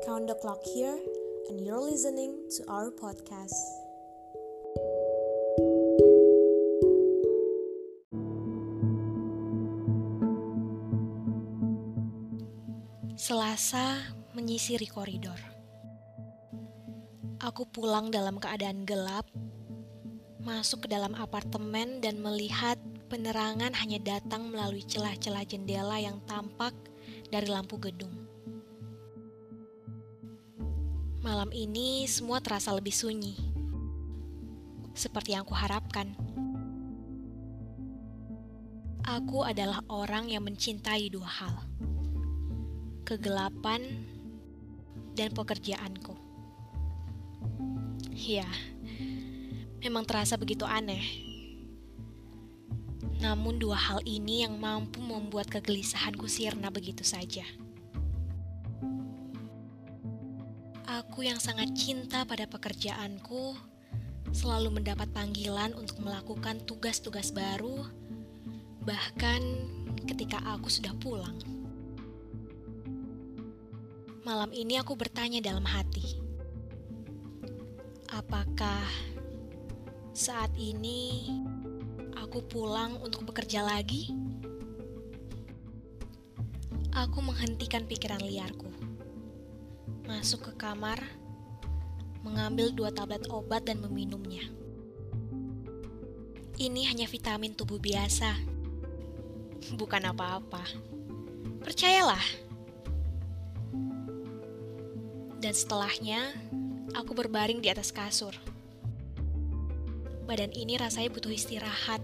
Count the clock here, and you're listening to our podcast. Selasa menyisiri koridor. Aku pulang dalam keadaan gelap, masuk ke dalam apartemen dan melihat penerangan hanya datang melalui celah-celah jendela yang tampak dari lampu gedung. Malam ini semua terasa lebih sunyi, seperti yang kuharapkan. Aku adalah orang yang mencintai dua hal: kegelapan dan pekerjaanku. Ya, memang terasa begitu aneh. Namun dua hal ini yang mampu membuat kegelisahanku sirna begitu saja. Aku yang sangat cinta pada pekerjaanku selalu mendapat panggilan untuk melakukan tugas-tugas baru, bahkan ketika aku sudah pulang. Malam ini aku bertanya dalam hati, apakah saat ini aku pulang untuk bekerja lagi? Aku menghentikan pikiran liarku, masuk ke kamar, mengambil dua tablet obat dan meminumnya. Ini hanya vitamin tubuh biasa, bukan apa-apa. Percayalah. Dan setelahnya, aku berbaring di atas kasur. Badan ini rasanya butuh istirahat.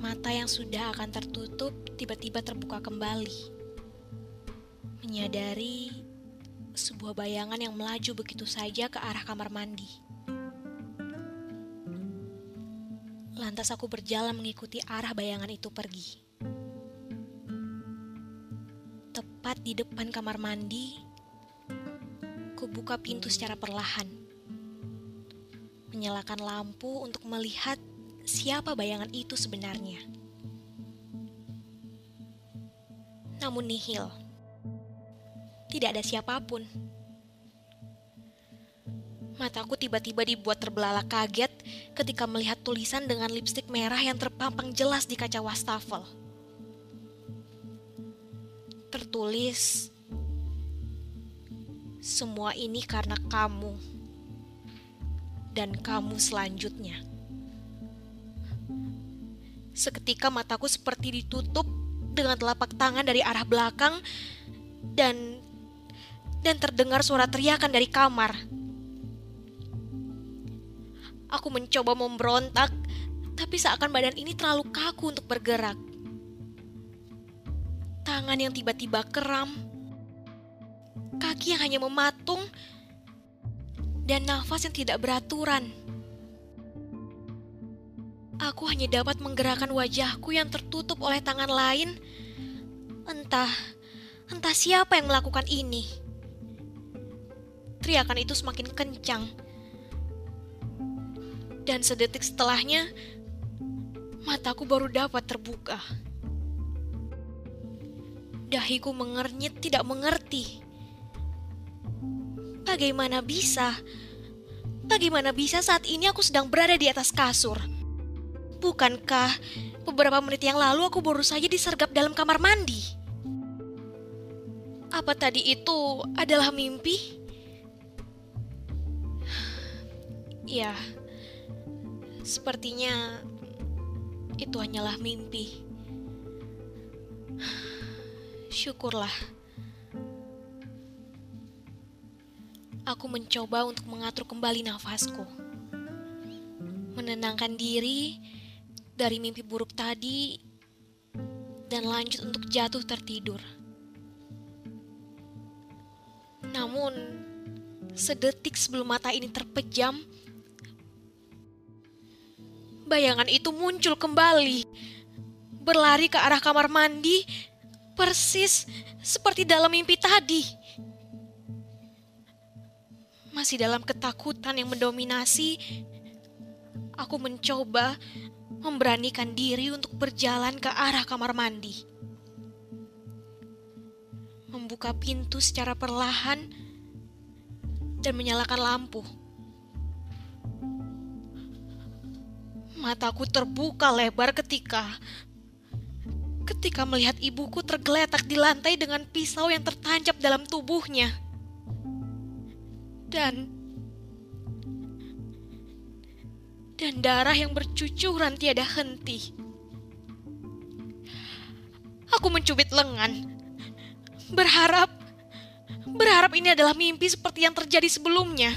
Mata yang sudah akan tertutup tiba-tiba terbuka kembali. Menyadari sebuah bayangan yang melaju begitu saja ke arah kamar mandi. Lantas aku berjalan mengikuti arah bayangan itu pergi. Tepat di depan kamar mandi, kubuka pintu secara perlahan. Menyalakan lampu untuk melihat siapa bayangan itu sebenarnya. Namun nihil. Tidak ada siapa pun. Mataku tiba-tiba dibuat terbelalak kaget ketika melihat tulisan dengan lipstik merah yang terpampang jelas di kaca wastafel. Tertulis, semua ini karena kamu dan kamu selanjutnya. Seketika mataku seperti ditutup dengan telapak tangan dari arah belakang dan dan terdengar suara teriakan dari kamar. Aku mencoba memberontak, tapi seakan badan ini terlalu kaku untuk bergerak. Tangan yang tiba-tiba kram, kaki yang hanya mematung, dan nafas yang tidak beraturan. Aku hanya dapat menggerakkan wajahku yang tertutup oleh tangan lain. Entah, entah siapa yang melakukan ini. Teriakan itu semakin kencang. Dan sedetik setelahnya, mataku baru dapat terbuka. Dahiku mengernyit tidak mengerti. Bagaimana bisa? Bagaimana bisa saat ini aku sedang berada di atas kasur? Bukankah beberapa menit yang lalu aku baru saja disergap dalam kamar mandi? Apa tadi itu adalah mimpi? Ya, sepertinya itu hanyalah mimpi. Syukurlah. Aku mencoba untuk mengatur kembali nafasku. Menenangkan diri dari mimpi buruk tadi dan lanjut untuk jatuh tertidur. Namun, sedetik sebelum mata ini terpejam, bayangan itu muncul kembali, berlari ke arah kamar mandi, persis seperti dalam mimpi tadi. Masih dalam ketakutan yang mendominasi, aku mencoba memberanikan diri untuk berjalan ke arah kamar mandi. membuka pintu secara perlahan dan menyalakan lampu. Mataku terbuka lebar ketika ketika melihat ibuku tergeletak di lantai dengan pisau yang tertancap dalam tubuhnya. Dan dan darah yang bercucuran tiada henti. Aku mencubit lengan, berharap berharap ini adalah mimpi seperti yang terjadi sebelumnya.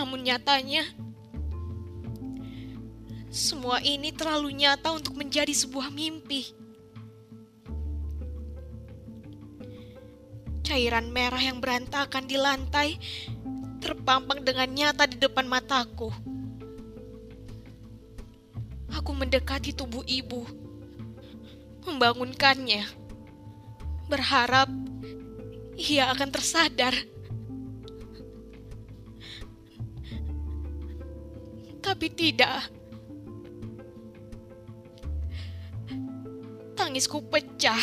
Namun nyatanya, semua ini terlalu nyata untuk menjadi sebuah mimpi. Cairan merah yang berantakan di lantai terpampang dengan nyata di depan mataku. Aku mendekati tubuh ibu, membangunkannya, berharap ia akan tersadar. Tapi tidak. Tangisku pecah.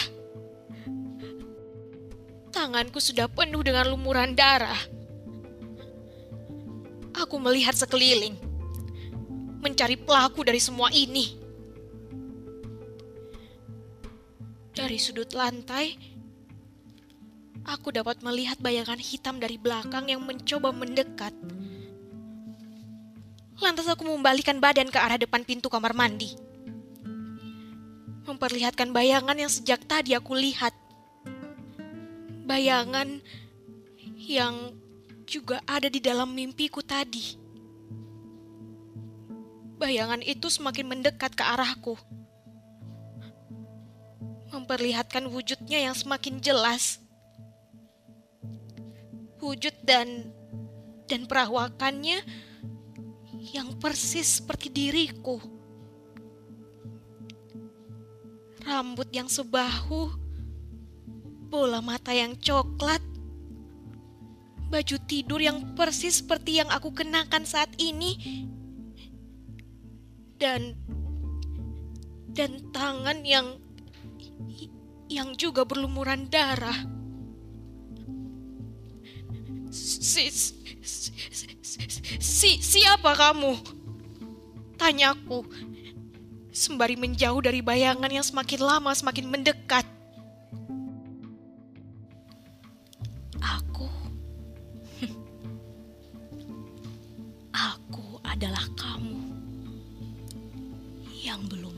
Tanganku sudah penuh dengan lumuran darah. Aku melihat sekeliling, mencari pelaku dari semua ini. Dari sudut lantai, aku dapat melihat bayangan hitam dari belakang yang mencoba mendekat. Lantas aku membalikan badan ke arah depan pintu kamar mandi. Memperlihatkan bayangan yang sejak tadi aku lihat. Bayangan yang juga ada di dalam mimpiku tadi. Bayangan itu semakin mendekat ke arahku. Memperlihatkan wujudnya yang semakin jelas. Wujud dan dan perawakannya yang persis seperti diriku. Rambut yang sebahu, bola mata yang coklat, baju tidur yang persis seperti yang aku kenakan saat ini, dan dan tangan yang yang juga berlumuran darah. Si, siapa kamu? Tanyaku, sembari menjauh dari bayangan yang semakin lama semakin mendekat. Aku, aku adalah kamu yang belum